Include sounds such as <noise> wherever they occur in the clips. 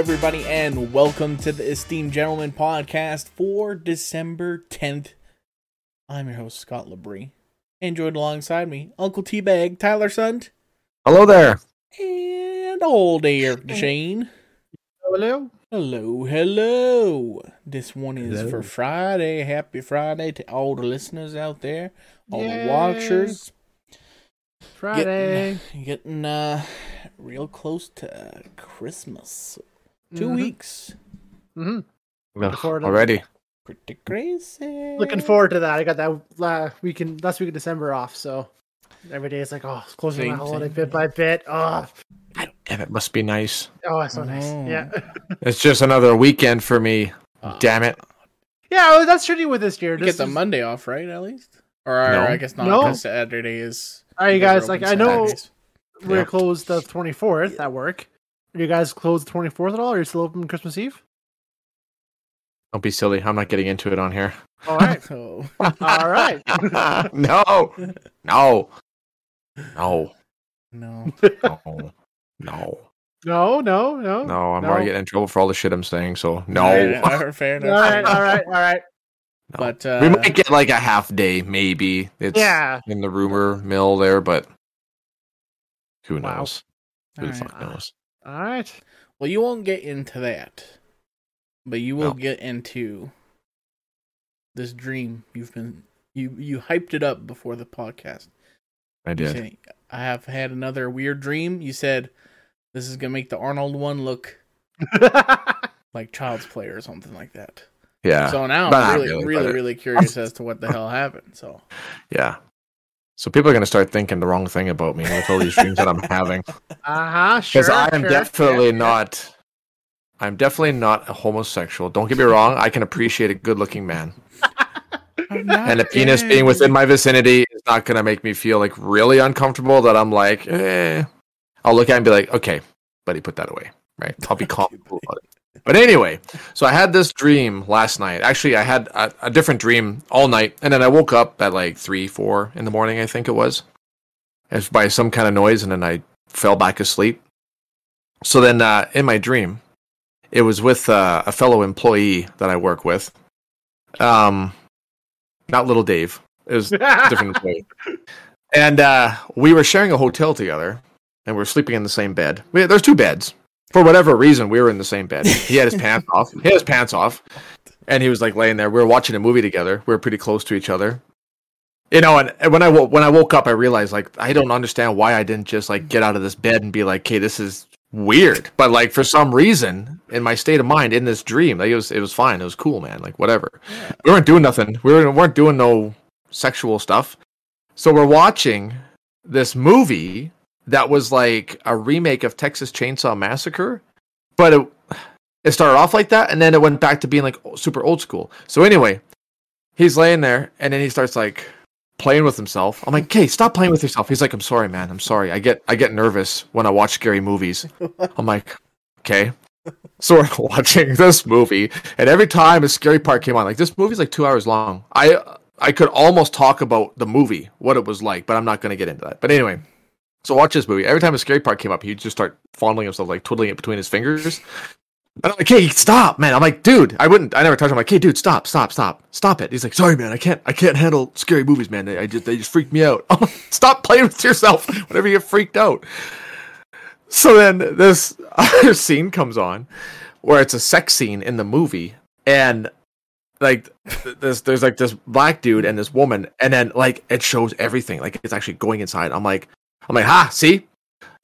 everybody, and welcome to the Esteemed Gentlemen podcast for December 10th. I'm your host, Scott Labrie. And joined alongside me, Uncle T Bag, Tyler Sund, Hello there. and old Eric Shane. Hello. Hello, hello. This one is Hello. for Friday. Happy Friday to all the listeners out there, all Yay. the watchers. Friday. Getting, getting uh, real close to Christmas. 2 Mhm. weeks. hmm Ugh, forward to- already. Pretty crazy. Looking forward to that. I got that la weekend, last week of December off, so every day it's like, oh, it's closing Same my holiday thing. bit by bit. Oh, Damn, it must be nice. oh, it's so nice. Oh. Yeah, <laughs> It's just another weekend for me. Uh, Damn it. yeah. well, that's tricky with this year. You This get the is- Monday off, right? At least, or, No. I guess not. No. Because Saturday is. All right, you guys guys. Like, open I know Saturdays. we're Yeah. closed the twenty fourth at work. Are you guys closed the twenty fourth at all? Or are you still open Christmas Eve? Don't be silly. I'm not getting into it on here. All right. <laughs> So all right. <laughs> no. No. No. no. No. No. No, no, no. No. I'm No. already getting in trouble for all the shit I'm saying, so no. Fair, fair enough. right, all right, all right. No. But uh, we might get like a half day, maybe. It's Yeah. in the rumor mill there, but who Wow. knows? Who the Alright. fuck knows? All right. well, you won't get into that, but you will No. get into this dream you've been you you hyped it up before the podcast. I did. say, I have had another weird dream. You said this is gonna make the Arnold one look <laughs> like Child's Play or something like that. Yeah. So now But I'm really, really, really, really <laughs> curious as to what the hell happened. So Yeah. So people are going to start thinking the wrong thing about me with all these dreams that I'm <laughs> having. Uh huh. Sure. Because I am sure, definitely yeah, yeah. not. I'm definitely not a homosexual. Don't get me wrong. I can appreciate a good-looking man, <laughs> and a penis being within my vicinity is not going to make me feel like really uncomfortable. That I'm like, eh. I'll look at it and be like, okay, buddy, put that away. Right? I'll be <laughs> calm about it. But anyway, so I had this dream last night. Actually, I had a, a different dream all night, and then I woke up at like three, four in the morning. I think it was, as by some kind of noise, and then I fell back asleep. So then, uh, in my dream, it was with uh, a fellow employee that I work with. Um, not little Dave. It was a different <laughs> employee, and uh, we were sharing a hotel together, and we are sleeping in the same bed. We, there's two beds for whatever reason, we were in the same bed. He had his pants off. He had his pants off, and he was like laying there. We were watching a movie together. We were pretty close to each other. You know, and, and when I wo- when I woke up, I realized like I don't understand why I didn't just like get out of this bed and be like, "Okay, this is weird." But like for some reason, in my state of mind, in this dream, like it was it was fine. It was cool, man. Like whatever. We weren't doing nothing. We weren't, weren't doing no sexual stuff. So we're watching this movie that was like a remake of Texas Chainsaw Massacre, but it it started off like that, and then it went back to being like super old school. So anyway, he's laying there, and then he starts like playing with himself. I'm like, "Okay, stop playing with yourself." He's like, "I'm sorry, man. I'm sorry. I get I get nervous when I watch scary movies." <laughs> I'm like, "Okay." So we're <laughs> watching this movie, and every time a scary part came on, like this movie's like two hours long. I I could almost talk about the movie, what it was like, but I'm not going to get into that. But anyway, so watch this movie. Every time a scary part came up, he'd just start fondling himself, like twiddling it between his fingers. And I'm like, hey, stop, man. I'm like, dude, I wouldn't, I never touch him. I'm like, hey, dude, stop, stop, stop, stop it. He's like, sorry, man, I can't, I can't handle scary movies, man. They, I just, they just freak me out. <laughs> Like, stop playing with yourself <laughs> whenever you get freaked out. So then this <laughs> other scene comes on where it's a sex scene in the movie. And like this there's like this black dude and this woman and then like it shows everything like it's actually going inside i'm like i'm like ha see?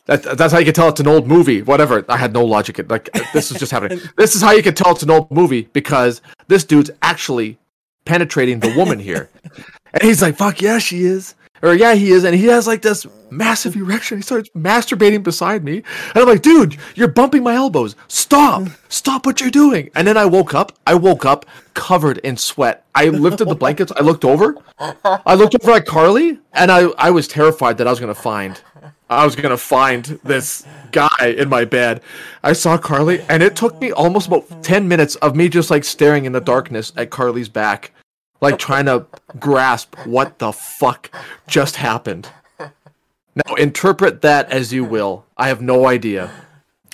That, that's how you can tell it's an old movie whatever. I had no logic. Like uh, this is just happening. <laughs> This is how you can tell it's an old movie because this dude's actually penetrating the woman here. And he's like fuck yeah she is or yeah he is and he has like this massive erection. He starts masturbating beside me and i'm like dude you're bumping my elbows. Stop. Stop what you're doing. And then i woke up i woke up covered in sweat. I lifted the blankets. I looked over. I looked over at carly and i i was terrified that i was to find i was to find this guy in my bed. I saw carly and it took me almost about 10 minutes of me just like staring in the darkness at carly's back like trying to grasp what the fuck just happened. Now interpret that as you will. I have no idea.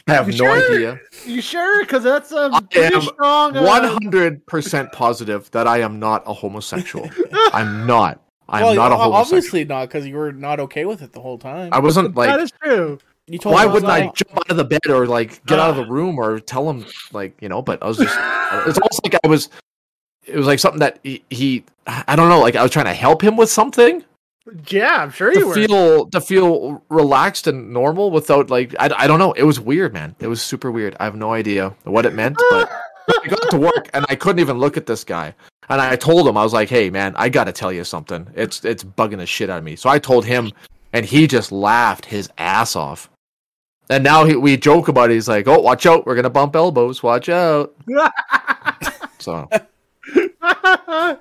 I have You no sure? idea. You sure? Because that's um, I pretty strong. uh, One hundred percent positive that I am not a homosexual. I'm not. I'm well, not a homosexual. obviously not, because you were not okay with it the whole time. I wasn't like. That is true. you told Why wouldn't I all. jump out of the bed or like get out of the room or tell him like you know? But I was just. It's almost like I was. It was like something that he, he. I don't know. Like I was trying to help him with something Yeah, I'm sure you to were. feel to feel relaxed and normal without like I, I don't know. It was weird, man. It was super weird. I have no idea what it meant, but I got to work and I couldn't even look at this guy. And I told him I was like, "Hey, man, I got to tell you something. It's it's bugging the shit out of me." So I told him, and he just laughed his ass off. And now he, we joke about it. He's like, "Oh, watch out! We're gonna bump elbows. Watch out!" <laughs> So, so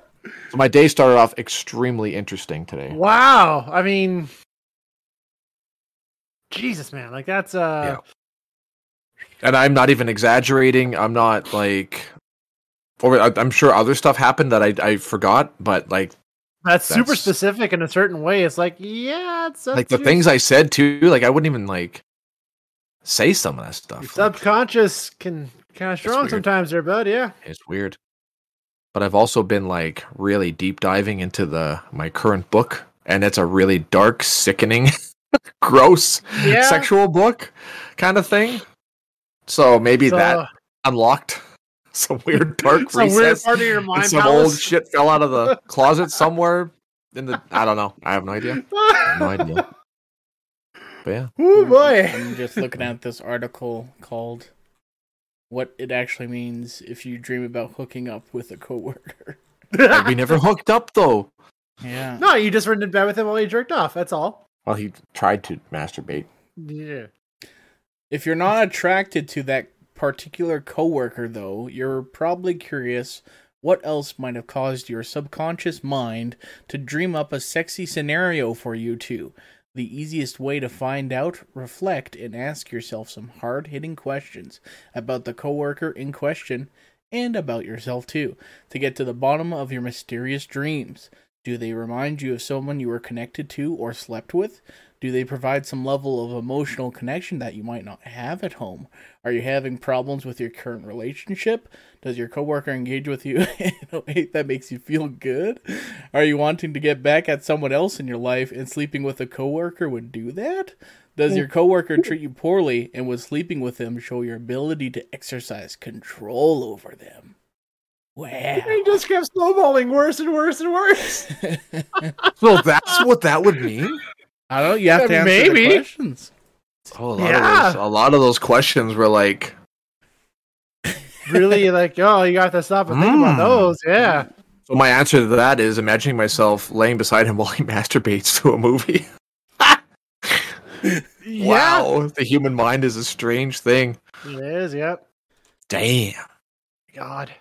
my day started off extremely interesting today. wow. I mean, Jesus, man. Like that's uh. and I'm not even exaggerating. I'm not like, or I'm sure other stuff happened that I I forgot, but like That's, super specific in a certain way. It's like, yeah, it's like the things I said too. Like I wouldn't even like say some of that your stuff. Like, subconscious can kind of strong sometimes there, bud. Yeah. it's weird. But I've also been like really deep diving into the my current book, and it's a really dark, sickening, <laughs> gross Yeah. sexual book kind of thing. So maybe So, that uh, unlocked <laughs> some weird dark some weird part of your mind some palace. old shit fell out of the <laughs> closet somewhere in the I don't know. I have no idea. I have no idea. But yeah. oh boy. I'm just looking at this article called "What It Actually Means If You Dream About Hooking Up with a Coworker." <laughs> We never hooked up though. Yeah. no, you just went in bed with him while he jerked off. That's all. Well, he tried to masturbate. Yeah. If you're not attracted to that particular coworker, though, you're probably curious what else might have caused your subconscious mind to dream up a sexy scenario for you two. The easiest way to find out, reflect, and ask yourself some hard hitting questions about the coworker in question and about yourself too, to get to the bottom of your mysterious dreams. Do they remind you of someone you were connected to or slept with? Do they provide some level of emotional connection that you might not have at home? Are you having problems with your current relationship? Does your coworker engage with you in a way that makes you feel good? Are you wanting to get back at someone else in your life and sleeping with a coworker would do that? Does your coworker mm. treat you poorly and would sleeping with them show your ability to exercise control over them? Wow. He just kept snowballing worse and worse and worse. <laughs> So that's what that would mean. I don't know. You have to answer maybe. the questions. Oh, a lot Yeah. of those, a lot of those questions were like, <laughs> really, like, oh, you got to stop and think about Mm. those. Yeah. so my answer to that is imagining myself laying beside him <laughs> while he masturbates to a movie. <laughs> Yeah. Wow, the human mind is a strange thing. It is. Yep. Damn. God.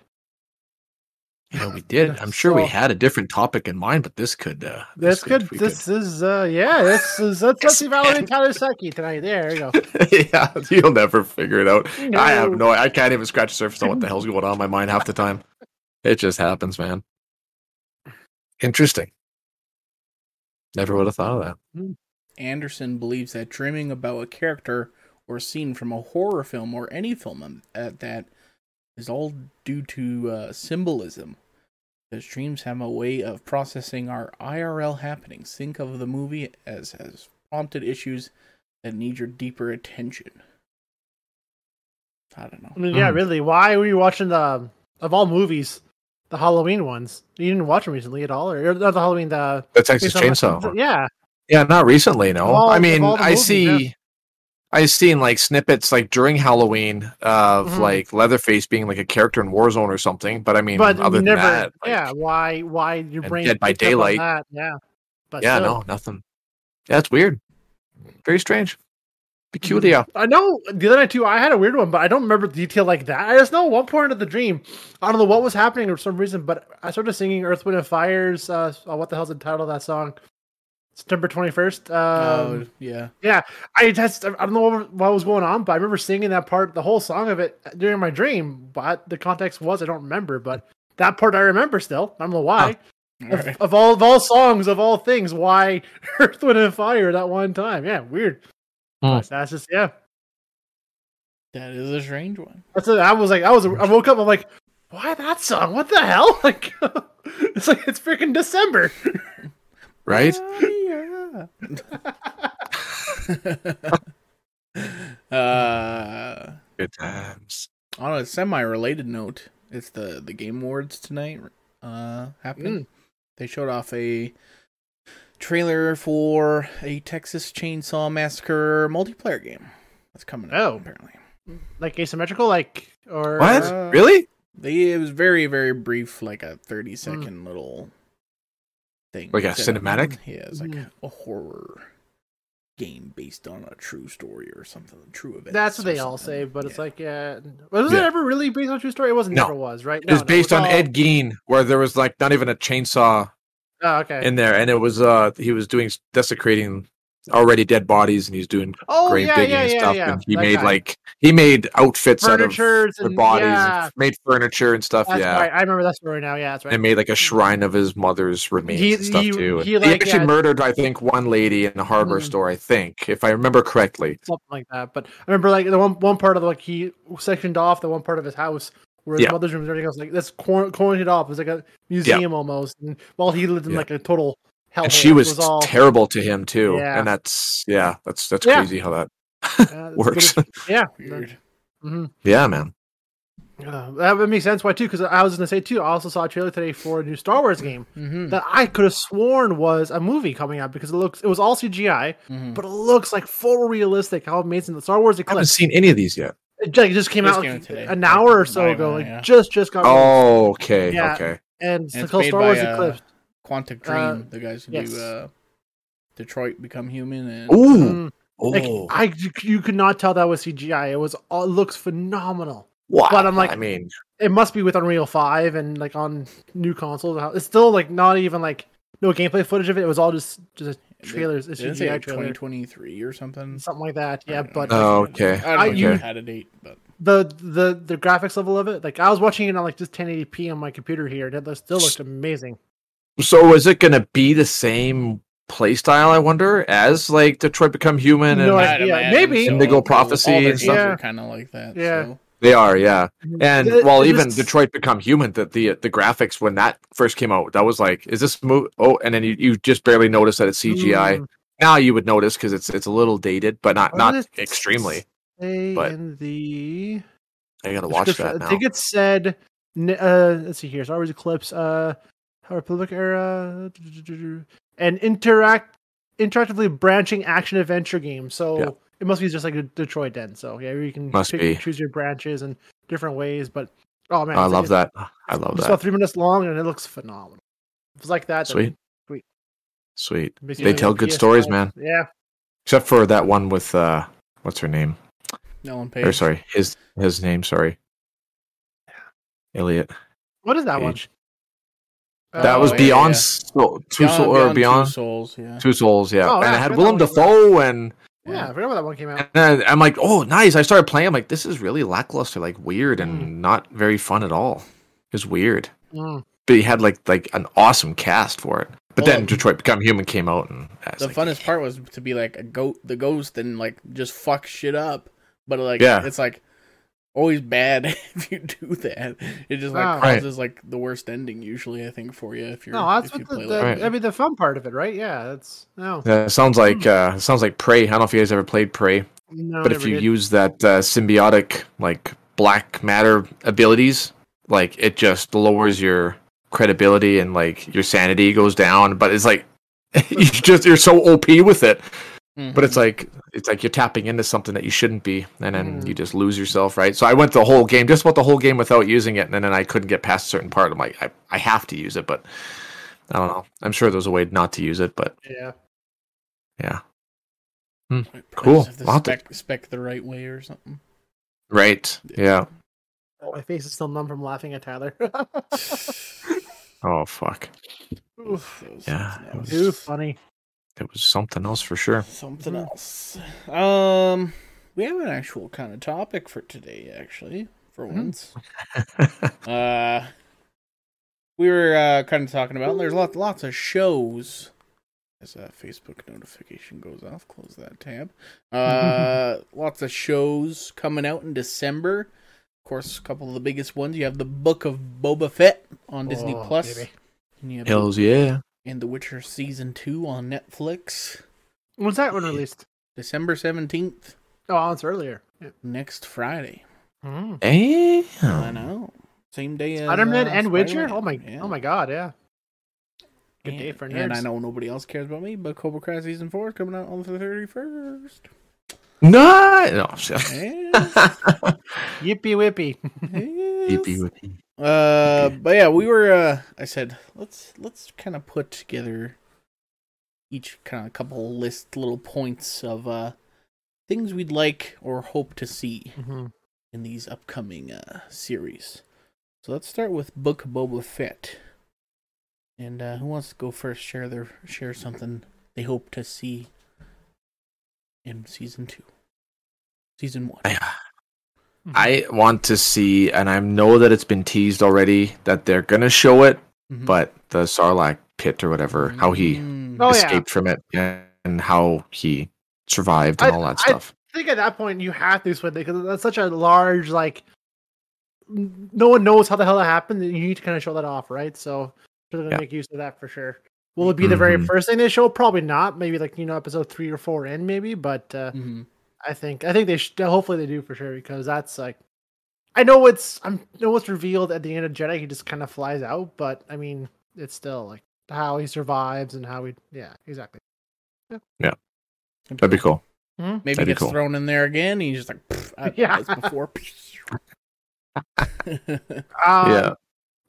You know, we <sighs> did. I'm sure we had a different topic in mind, but this could. Uh, This could. we This is. uh Yeah. This is. <laughs> Let's let's see Valerie Kalaseki tonight. There you go. <laughs> yeah, you'll never figure it out. I have No. no. I can't even scratch the surface on what the <laughs> hell's going on in my mind half the time. It just happens, man. Interesting. Never would have thought of that. Anderson believes that dreaming about a character or scene from a horror film or any film at that is all due to uh, symbolism. Because dreams have a way of processing our IRL happenings. Think of the movie as has prompted issues that need your deeper attention. I don't know. I mean, yeah. Mm. Really. Why were you watching the of all movies, the Halloween ones? You didn't watch them recently at all, or not the Halloween? The The Texas Chainsaw. Yeah. Yeah, not recently. No, all- I mean, I movies, see. yeah. I seen like snippets like during Halloween of Mhm. like Leatherface being like a character in Warzone or something. But I mean, but other you than never. that, like, yeah. Why? Why your brain? Dead by picked up on Daylight. That. Yeah. But yeah, still. no, nothing. Yeah, weird. Very strange. Peculiar. I know the other night too. I had a weird one, but I don't remember the detail like that. I just know one point of the dream. I don't know what was happening for some reason, but I started singing "Earth, Wind, and Fire's." Uh, uh, what the hell's the title of that song? September twenty first. Um, oh, yeah. I just I don't know what, was going on, but I remember singing that part, the whole song of it during my dream. But the context was I don't remember, but that part I remember still. I don't know why. All Of, of all of all songs of all things, why <laughs> Earth, Wind, and Fire that one time? Yeah, weird. Hmm. That's just yeah. That is a strange one. That's a, I was like, I was, I woke up, I'm like, why that song? What the hell? <laughs> Like, <laughs> it's like it's freaking December. Right? Ah, yeah. <laughs> uh, Good times. on a semi-related note, it's the the Game Awards tonight. Uh, happening. They showed off a trailer for a Texas Chainsaw Massacre multiplayer game that's coming out. Oh. apparently. Like asymmetrical, like or What? Uh, really? They, it was very very brief, like a thirty second little thing. Like a Said- cinematic? Yeah, it's like Mhm. a horror game based on a true story or something, true event. That's what they all say, but it's like, yeah, was Yeah. it ever really based on a true story? It wasn't. No. Never was, right? It was No, no, based on all- Ed Gein, where there was like not even a chainsaw Oh, okay. in there, and it was uh he was doing desecrating already dead bodies, and he's doing oh, grave yeah, digging yeah, and yeah, stuff, yeah. and he That made guy. like he made outfits out of Furnitures their bodies, yeah. and made furniture and stuff. That's yeah, right. I remember that story now. Yeah, that's right. and made like a shrine of his mother's remains He- and stuff he- too. he, He, like, actually had- murdered, I think, one lady in a hardware Mhm. store. I think, if I remember correctly. something like that. But I remember like the one one part of the, like he sectioned off the one part of his house where his Yeah. mother's room and everything else. Like that's cornered off. It was like a museum almost. And while he lived in Yeah. like a total hell. and she was, all terrible to him too. Yeah. And that's yeah, that's that's Yeah. crazy how that uh, <laughs> works. Yeah. <laughs> Weird. hmm yeah, man. Uh, that would make sense why too, because I was gonna say too. I also saw a trailer today for a new Star Wars game Mm-hmm. that I could have sworn was a movie coming out because it looks it was all CGI, mm-hmm. but it looks like full realistic. How amazing the Star Wars I haven't seen any of these yet. It ju- it just came Just out came like, today. an hour or so By ago. now, Like yeah. just just got released. Oh, okay, Yeah. okay. and it's And it's called made Star by, Wars uh, Eclipse. Quantic Dream, Uh, the guys who yes. do uh, Detroit Become Human and Ooh, like oh, I, you- you could not tell that was CGI. It was all, it looks phenomenal. wow. but I'm like- I mean, It must be with Unreal Five and like on new consoles. It's still like not even like no gameplay footage of it. It was all just just trailers, a Didn't it say CGI like trailer, 2023 or something. something like that. Yeah, but Oh, okay. I I- know if you- had a date, but the the the graphics level of it, like I was watching it on like just 1080p on my computer here, and it still looked amazing. So is it going to be the same playstyle? I wonder as like Detroit Become Human and No I'd idea. Maybe. so. Indigo All- Prophecy all their and stuff. are kind of like that. Yeah. so. they are, yeah. And It- well, even was- Detroit Become Human, the, the the graphics when that first came out, that was like, is this move? Oh, and then you, you just barely notice that it's CGI. Mm, Now you would notice because it's it's a little dated, but not What not extremely. but- in the I gotta watch description? that I think it said, uh, let's see here, Star Wars Eclipse, uh, Republic era, and interact interactively branching action adventure game. So Yeah. it must be just like a Detroit Den. So yeah, you can Must pick, be. choose your branches and different ways. But oh man, I love it's- that. I love that. It's that. about three minutes long and it looks phenomenal. If it's like that. Sweet. Sweet. Sweet. it They tell good PS5. stories, man. Yeah. Except for that one with uh, what's her name? Ellen Page. Or sorry, his his name. Sorry, Elliot. What is that one? Page. That Oh, was yeah, Beyond yeah. Soul, Two Beyond, Soul or Two Beyond Souls. Yeah. Two Souls, yeah. Oh, and it I had Willem that one Dafoe, and, Yeah, I forgot when that one came out. and I'm like, oh, nice. I started playing. I'm like, this is really lackluster, like weird, and Mm. not very fun at all. It was weird, Mm. but he had like like an awesome cast for it. But Well, then Detroit Become Human came out, and The like, funnest part was to be like a goat, the ghost, and like just fuck shit up. But like, Yeah. it's like always bad <laughs> if you do that. It just like Wow. Right. causes like the worst ending usually. I think for you if you're No, that's if you what the, play the like Right. I mean the fun part of it, right? Yeah, that's no. Yeah, it sounds like uh, it sounds like Prey. I don't know if you guys ever played Prey, no but if you did. use that uh, symbiotic like black matter abilities, like it just lowers your credibility and like your sanity goes down. But it's like <laughs> you just you're so OP with it. Mhm. But it's like it's like you're tapping into something that you shouldn't be, and then Mhm. you just lose yourself, right? So I went the whole game, just about the whole game without using it, and then I couldn't get past a certain part. I'm like, I, I have to use it, but I don't know. I'm sure there's a way not to use it, but yeah. yeah, Probably cool. have to I'll have to- spec, spec the right way or something. right, yeah. Oh, my face is still numb from laughing at Tyler. <laughs> Oh fuck, Oof. Yeah, something it else. Too funny. It was something else for sure. Something else. Um, we have an actual kind of topic for today, actually, for Mhm. once. <laughs> uh, we were uh, kind of talking about. There's lots, lots of shows As a Facebook notification goes off, close that tab. Uh, <laughs> lots of shows coming out in December. Of course, a couple of the biggest ones. You have the Book of Boba Fett on Disney Oh, Plus, baby. and you have Hells yeah. And The Witcher season two on Netflix, When's that one released? December seventeenth, Oh, it's earlier. Yeah. next Friday. Mm. I know, same day as Spider-Man uh, and Witcher. Spider-Man. Oh my, Yeah. oh my god, yeah. Good day And- for And I know nobody else cares about me, but Cobra Kai season four is coming out on the thirty first. Nice. No, I'm <laughs> Yippee whippy. Yippee whippy. Uh, but yeah, we were. Uh, I said let's let's kind of put together each kind of couple list little points of uh things we'd like or hope to see hmm in these upcoming uh series. So let's start with Book of Boba Fett. And uh, who wants to go first? Share their share something they hope to see in season two, season one. I, I want to see, and I know that it's been teased already that they're gonna show it, Mhm. but the Sarlacc pit or whatever, how he Mm. Oh, yeah. escaped from it and how he survived and I- all that stuff. I think at that point you have to switch it because that's such a large like. No one knows how the hell that happened. and You need to kind of show that off, right? So they're gonna Yeah. make use of that for sure. Will it be the very Mhm. first thing they show? Probably not. Maybe like you know episode three or four in, maybe. But uh, Mhm. I think I think they should. Hopefully they do for sure because that's like. I know it's I'm I know it's revealed at the end of Jedi. He just kind of flies out, but I mean it's still like how he survives and how he yeah exactly. Yeah. That'd be cool. Maybe That'd he gets cool. thrown in there again. And he's just like, I, <laughs> Yeah. <laughs> yeah, before. Um, yeah.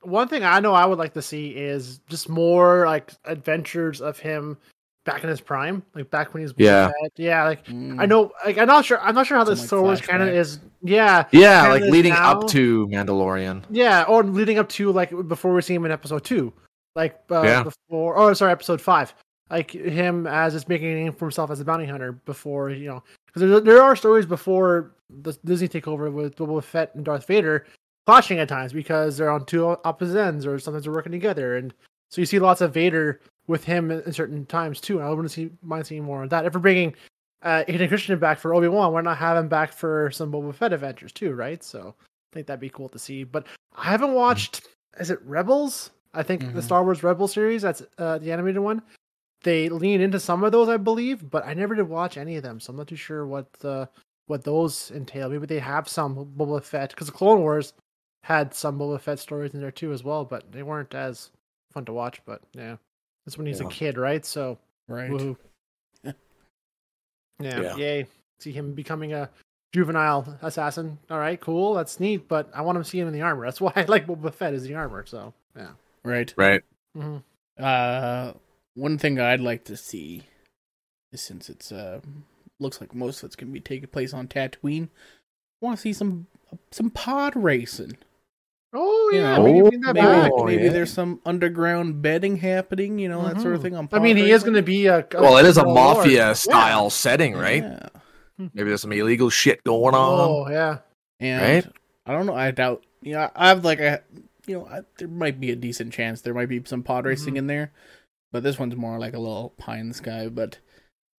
one thing I know I would like to see is just more like adventures of him back in his prime, like back when he was Yeah. Boba Fett. yeah. Like Mm. I know, like I'm not sure, I'm not sure how the Some, like, Star Wars canon is. Yeah, Yeah, like leading now- up to Mandalorian. yeah, or leading up to like before we see him in Episode Two, like uh, Yeah. before. Oh, sorry, Episode Five. Like him as just making a name for himself as a bounty hunter before you know, because there, there are stories before the Disney takeover with Boba Fett and Darth Vader clashing at times because they're on two opposite ends or sometimes they're working together, and so you see lots of Vader with him in certain times too. I want to see mind seeing more of that. If we're bringing uh, Hayden Christensen back for Obi Wan, why not have him back for some Boba Fett adventures too, right? So I think that'd be cool to see. But I haven't watched. Is it Rebels? I think the Mhm. Star Wars Rebel series. That's uh, the animated one. They lean into some of those, I believe, but I never did watch any of them, so I'm not too sure what uh, what those entail. Maybe they have some Boba Fett because the Clone Wars had some Boba Fett stories in there too as well, but they weren't as fun to watch. But yeah, that's when he's Yeah. a kid, right? So right. woohoo. Yeah. <laughs> yeah, Yeah. yay! See him becoming a juvenile assassin. All right, cool. That's neat, but I want to see him in the armor. That's <laughs> why I like Boba Fett is the armor. So yeah. Right. Right. hmm Uh, one thing I'd like to see is since it's uh looks like most of it's gonna be taking place on Tatooine. I want to see some some pod racing. Oh You yeah, know, we can Oh, bring that Maybe, back. Oh, maybe yeah. there's some underground betting happening. You know that sort of Mhm. thing. On I mean, he is going to be a, a Well, it is a criminal lord. mafia style setting, right? Yeah. Maybe there's some illegal shit going on. Oh yeah. And Right? I don't know. I doubt. You know, I have like a. You know, I, there might be a decent chance there might be some pod racing Mhm. in there, but this one's more like a little pie in the sky. But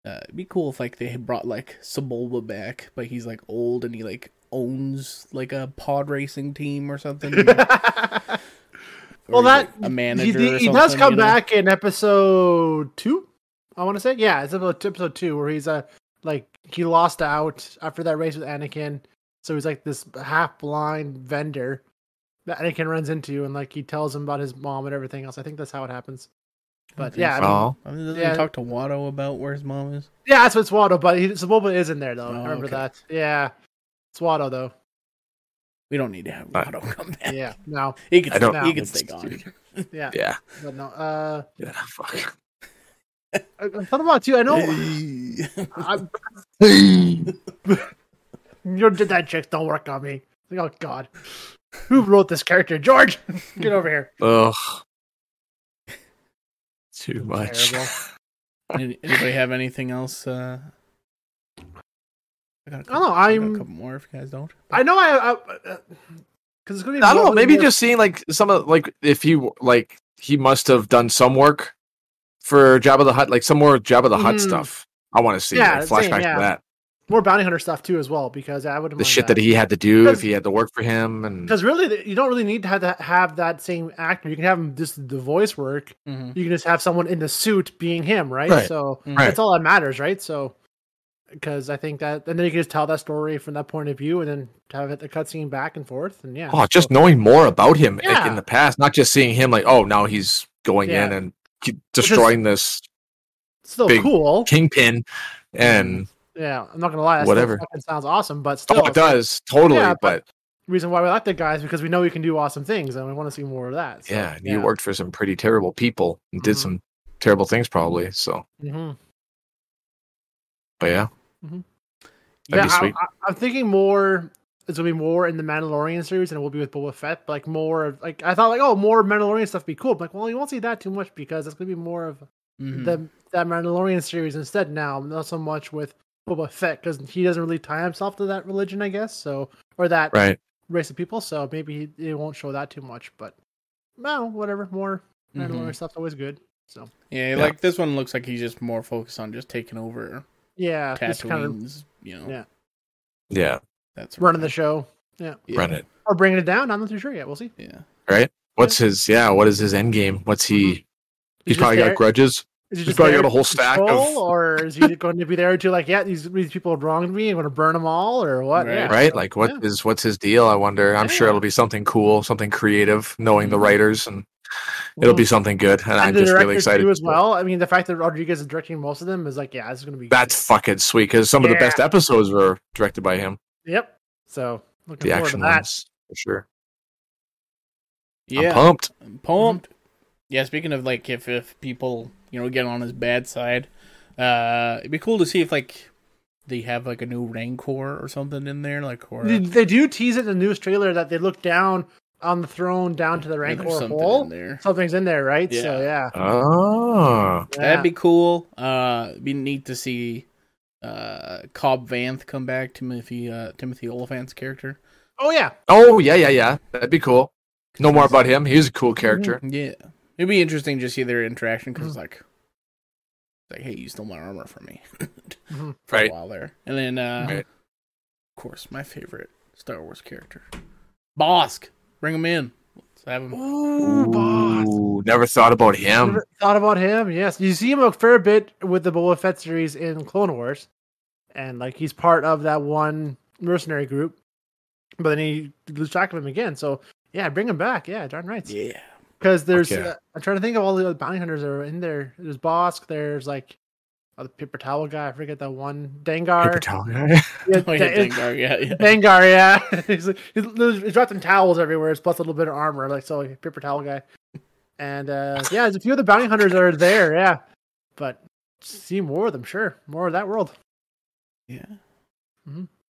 uh, it'd be cool if like they had brought like Sebulba back, but he's like old and he like owns like a pod racing team or something. <laughs> Or well, that like, a manager. He, or he does come you know? back in episode two. I want to say, yeah, it's about episode two where he's a like he lost out after that race with Anakin, so he's like this half blind vendor that Anakin runs into, and like he tells him about his mom and everything else. I think that's how it happens. But think yeah, I mean, I mean, doesn't Yeah. he talk to Watto about where his mom is? yeah, that's what's Watto, but he, Sebulba is in there though. Oh, I remember okay. that. Yeah, it's Watto though. We don't need to have Uh, <laughs> come back. Yeah, no, He can I don't- stay, he can stay gone. <laughs> yeah, yeah. but no. Uh, Yeah. Fuck. I, I thought about you. I know. <laughs> I'm, your dead chicks don't work on me. Like, oh God, who wrote this character? George, get over here. Ugh. Too much. Any- Anybody have anything else? Uh... I got a I couple, don't know. I got a I'm. couple more if you guys don't. I know. I. Because it's gonna be. I don't more- know. Maybe more- just seeing like some of like if he like he must have done some work for Jabba the Hutt, like some more Jabba the Hutt Mhm. stuff. I want to see Yeah, like, same, flashback yeah. to that. More bounty hunter stuff too, as well, because I would The shit that he had to do if he had to work for him, and Because really, th- you don't really need to have, that have that same actor. You can have him just the voice work. Mhm. You can just have someone in the suit being him, right? Right. So Mhm. Right. that's all that matters, right? So because I think that, and then you can just tell that story from that point of view, and then have it the cutscene back and forth, and yeah. oh, just knowing more about him Yeah. in the past, not just seeing him like, oh, now he's going Yeah. in and destroying this still cool. kingpin, and Yeah, I'm not gonna lie. That Whatever. Sounds awesome, but still, oh, it does totally, Yeah, but, but- reason why we like the guy is because we know he can do awesome things, and we want to see more of that. So, yeah, he worked for some pretty terrible people and did Mhm. some terrible things probably. So, hmm but yeah, Yeah, That'd be I, I, I'm thinking more. It's gonna be more in the Mandalorian series and it will be with Boba Fett. But like more of like I thought like oh more Mandalorian stuff would be cool. But like well you won't see that too much because it's gonna be more of Mhm. the that Mandalorian series instead now. Not so much with Boba Fett because he doesn't really tie himself to that religion, I guess. So or that right. race of people. So maybe he, it won't show that too much. But no, whatever. More Mandalorian Mhm. stuff's always good. So Yeah, Yeah. like this one looks like he's just more focused on just taking over yeah, just kind of you know. yeah. Yeah, That's running the show yeah. run it. or bringing it down. I'm not too sure yet. We'll see. Yeah. Right. What's his? Yeah, what is his end game? What's he? Mhm. He's, He's probably just got there- grudges. Is he He's just probably there got a to whole stack of- or is he going to be there to like, yeah, these these people have wronged me, I'm going to burn them all, or what? Right. Yeah, right? Like, what is yeah. what's his deal? I wonder. I'm sure it'll be something cool, something creative, knowing the Mhm. writers, and it'll be something good. And, I'm just really director, excited too, as well. I mean, the fact that Rodriguez is directing most of them is like, yeah, this is going to be. That's fucking sweet because some of the best episodes were directed by him. yep. So looking The forward action to that. ones, for sure. I'm Yeah. pumped. I'm pumped. Yeah, speaking of like if if people, you know, get on his bad side, uh it'd be cool to see if like they have like a new Rancor or something in there, like or They, they do tease it in the news trailer that they look down on the throne down to the rank or Rancor something hole. in there. Something's in there, right? So yeah, Oh, yeah. That'd be cool. Uh be neat to see uh Cobb Vanth come back, Timothy uh Timothy Olyphant's character. oh yeah, oh yeah, yeah, yeah. That'd be cool. No more about him. He's a cool character. Yeah. It'd be interesting to see their interaction because Mhm. like like, hey, you stole my armor from me <laughs> Mhm. for Right. a while there. And then uh Right. of course, my favorite Star Wars character. Bossk. Bring him in. Let's have him. Ooh, boss. Ooh, never thought about him. Never thought about him. Yes, you see him a fair bit with the Boba Fett series in Clone Wars, and like he's part of that one mercenary group. But then he loses track of him again. So yeah, bring him back. Yeah, darn right. Yeah. Because there's, yeah. uh, I'm trying to think of all the other bounty hunters that are in there. There's Bossk. There's like oh, the paper towel guy. I forget that one. Dengar. Paper towel guy. <laughs> Yeah, Oh, yeah, Da- Dengar, yeah, yeah. Dengar, yeah. he's, <laughs> like- he's, he's wrapped in towels everywhere, He's plus a little bit of armor, like so, like, paper towel guy. And uh, <laughs> yeah, there's a few of the bounty hunters that are there, yeah. But see more of them, sure, more of that world. Yeah.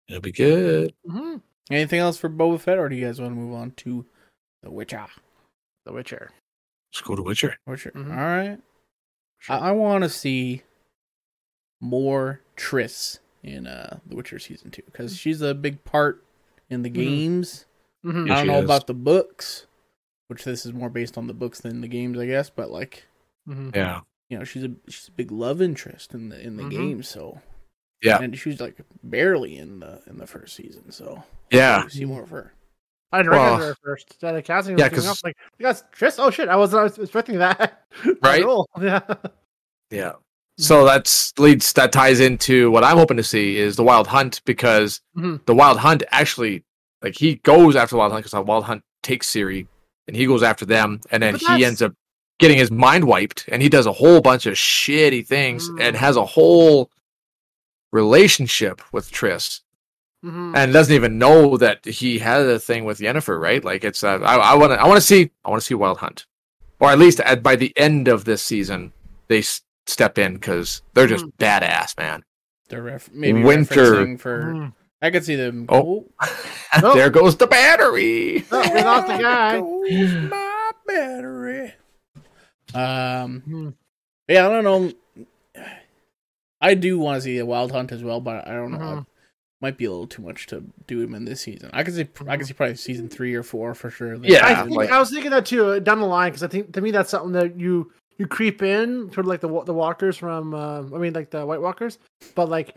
It'll be good. hmm Anything else for Boba Fett, or do you guys want to move on to The Witcher? The Witcher. Let's go to Witcher. Witcher. Mhm. All right. Sure. I, I want to see more Triss in uh, The Witcher season two because she's a big part in the Mhm. games. Mhm. Yeah, I don't know is. about the books, which this is more based on the books than the games, I guess. But like, Mhm. Yeah. you know, she's a she's a big love interest in the in the Mhm. game. So Yeah. and she's like barely in the in the first season. So Yeah. hopefully we see more of her. I didn't Well, recognize her at first. Yeah, the casting yeah, was coming 'cause- up like, you guys, Triss? Oh shit, I wasn't I was expecting that. <laughs> Right? all. <laughs> Yeah. Yeah. So that's leads that ties into what I'm hoping to see is the Wild Hunt because Mhm. the Wild Hunt actually like he goes after the Wild Hunt because the Wild Hunt takes Ciri and he goes after them and then he ends up getting his mind wiped and he does a whole bunch of shitty things and Mm. has a whole relationship with Triss Mhm. and doesn't even know that he had a thing with Yennefer, right? Like it's uh, I want to I want to see I want to see Wild Hunt, or at least at, by the end of this season they step in because they're just Mhm. badass, man. They're ref- maybe Winter. for. Mhm. I could see them. Oh. Nope. <laughs> there goes the battery. Oh, we lost the guy. Goes <laughs> my battery. Um. Mhm. Yeah, I don't know. I do want to see a wild hunt as well, but I don't know. Mhm. Might be a little too much to do him in this season. I could see. I could see probably season three or four for sure. Yeah, I, think, like- I was thinking that too uh, down the line because I think to me that's something that you you creep in sort of like the the walkers from uh, I mean like the White Walkers, but like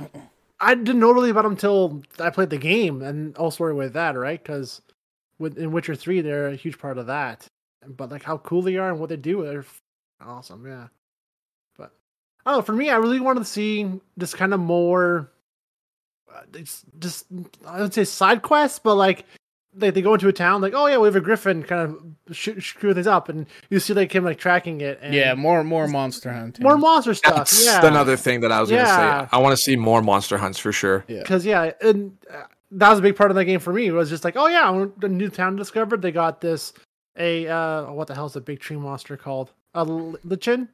I didn't know really about them until I played the game and all story with that, right? Because with in Witcher three, they're a huge part of that. But like how cool they are and what they do, they're awesome. Yeah. But I don't know. For me, I really wanted to see just kind of more. Uh, it's just I would say side quests, but like they, they go into a town like oh yeah we have a griffin kind of sh- screw things up and you see like him like tracking it and Yeah, more more monster hunting. more monster stuff That's yeah another thing that I was gonna Yeah. say. I want to see more monster hunts for sure. Yeah. because yeah and uh, that was a big part of that game for me it was just like oh yeah when the new town discovered they got this a uh what the hell is the big tree monster called a lichen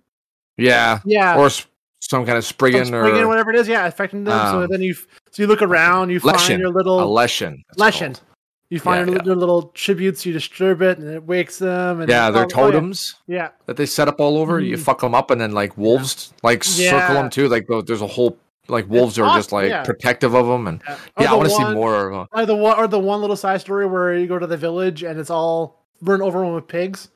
Yeah, yeah or s- some kind of Spriggan Some or whatever it is yeah affecting them so Um, then you so you look around you find Leshen. your a little leshen. it's Leshen. called. You find Yeah, your, your little tributes you disturb it and it wakes them and Yeah, they're yeah. totems yeah that they set up all over. You Mhm. fuck them up, and then like wolves like circle Yeah. them too. Like there's a whole like wolves are just like yeah. protective of them, and yeah, yeah, I want to see more. Of, Or the one, or the one little side story where you go to the village and it's all run over with pigs.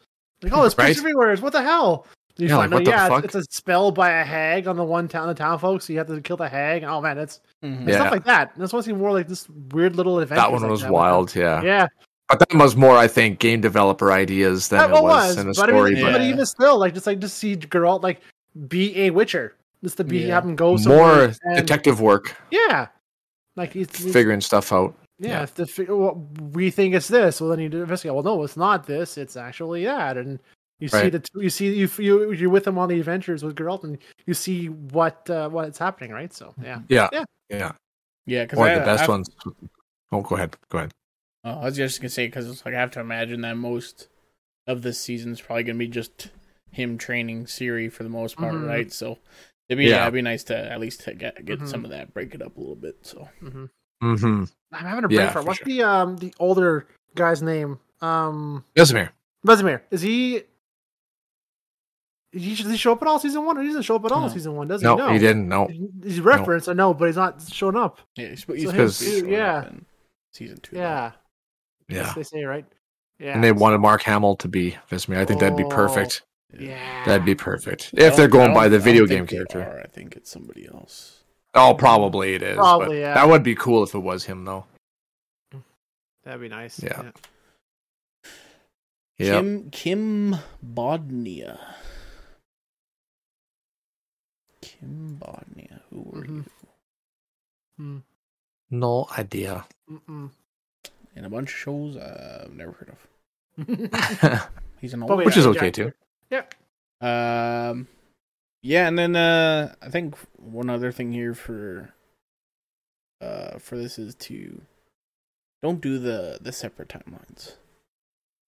Like, oh, there's Right. pigs everywhere. What the hell? You Yeah, find like, out, what the yeah, fuck? it's, it's a spell by a hag on the one town, the town folks. So you have to kill the hag. Oh man, it's, Mhm. Yeah. stuff like that. I just want to see more like this weird little adventure. that one was wild. Yeah. Yeah, but that was more, I think, game developer ideas than that it one was, was. in the But, story. I mean, but but Yeah. even still, like just like just see Geralt like be a Witcher, just to be Yeah. have him go more and- detective work, Yeah, like it's, it's figuring stuff out. Yeah, Yeah. if the fi- well, we think it's this, well then you do investigate. Well, no, it's not this. It's actually that, and you see Right. the you see you you you're with them on the adventures with Geralt, and you see what uh, what's happening, right? So yeah, Yeah, Yeah. yeah. Yeah, because Or the best ones. Oh, go ahead. Go ahead. Oh, I was just gonna say because it's like I have to imagine that most of this season is probably gonna be just him training Ciri for the most part, Mhm. right? So it'd be Yeah. yeah. it'd be nice to at least to get get Mhm. some of that, break it up a little bit. So hmm Mm-hmm. I'm having a brain Yeah, fart. for What's sure. the um the older guy's name? Um, Vesemir. Vesemir. Is he? He, does he show up at all season one? Or he doesn't show up at all No. season one, does No, he? No, he didn't. No. He's referenced, I know, but he's not showing up. yeah, he's, he's So supposed to his- be showing yeah. up in season two. though. Yeah, Yeah. Yes, they say right. Yeah, And they wanted Mark Hamill to be Vesemir. I think that'd be Oh. perfect. Yeah, That'd be perfect. I If they're going by the video game character. are. I think it's somebody else. Oh, probably it is. Probably, but yeah. That would be cool if it was him, though. That'd be nice. Yeah. Yeah. Kim Kim Bodnia. Kim Bodnia. Who were Mhm. you? No idea. Mm-mm. In a bunch of shows I've never heard of. <laughs> He's an old Probably Which Yeah, is yeah. okay too. Um, yeah, and then uh, I think one other thing here for uh for this is to don't do the the separate timelines.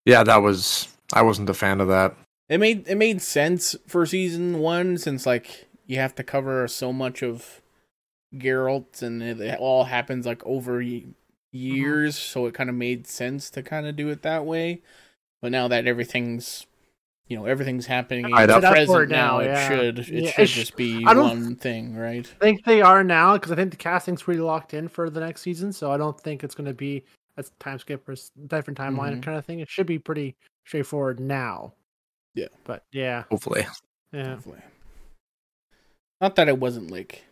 Yeah, that was. I wasn't a fan of that. It made it made sense for season one since like you have to cover so much of Geralt and it, it all happens like over y- years, so it kind of made sense to kind of do it that way. But now that everything's you know everything's happening in Tied the up. Set up for present now, now, yeah. it should it Yeah, should it sh- just be I don't- one thing, right? I think they are now because I think the casting's pretty locked in for the next season. So I don't think it's going to be a time skip or different timeline Mhm. kind of thing. It should be pretty straightforward now. Yeah. but yeah, Hopefully. yeah. Hopefully. Not that it wasn't like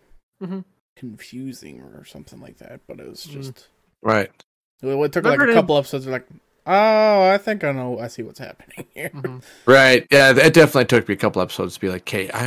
Mhm. confusing or something like that, but it was Mhm. just Right. it it took like a to- couple episodes. Like, oh, I think I know. I see what's happening here. Mhm. Right. Yeah, it definitely took me a couple episodes to be like, okay, I'm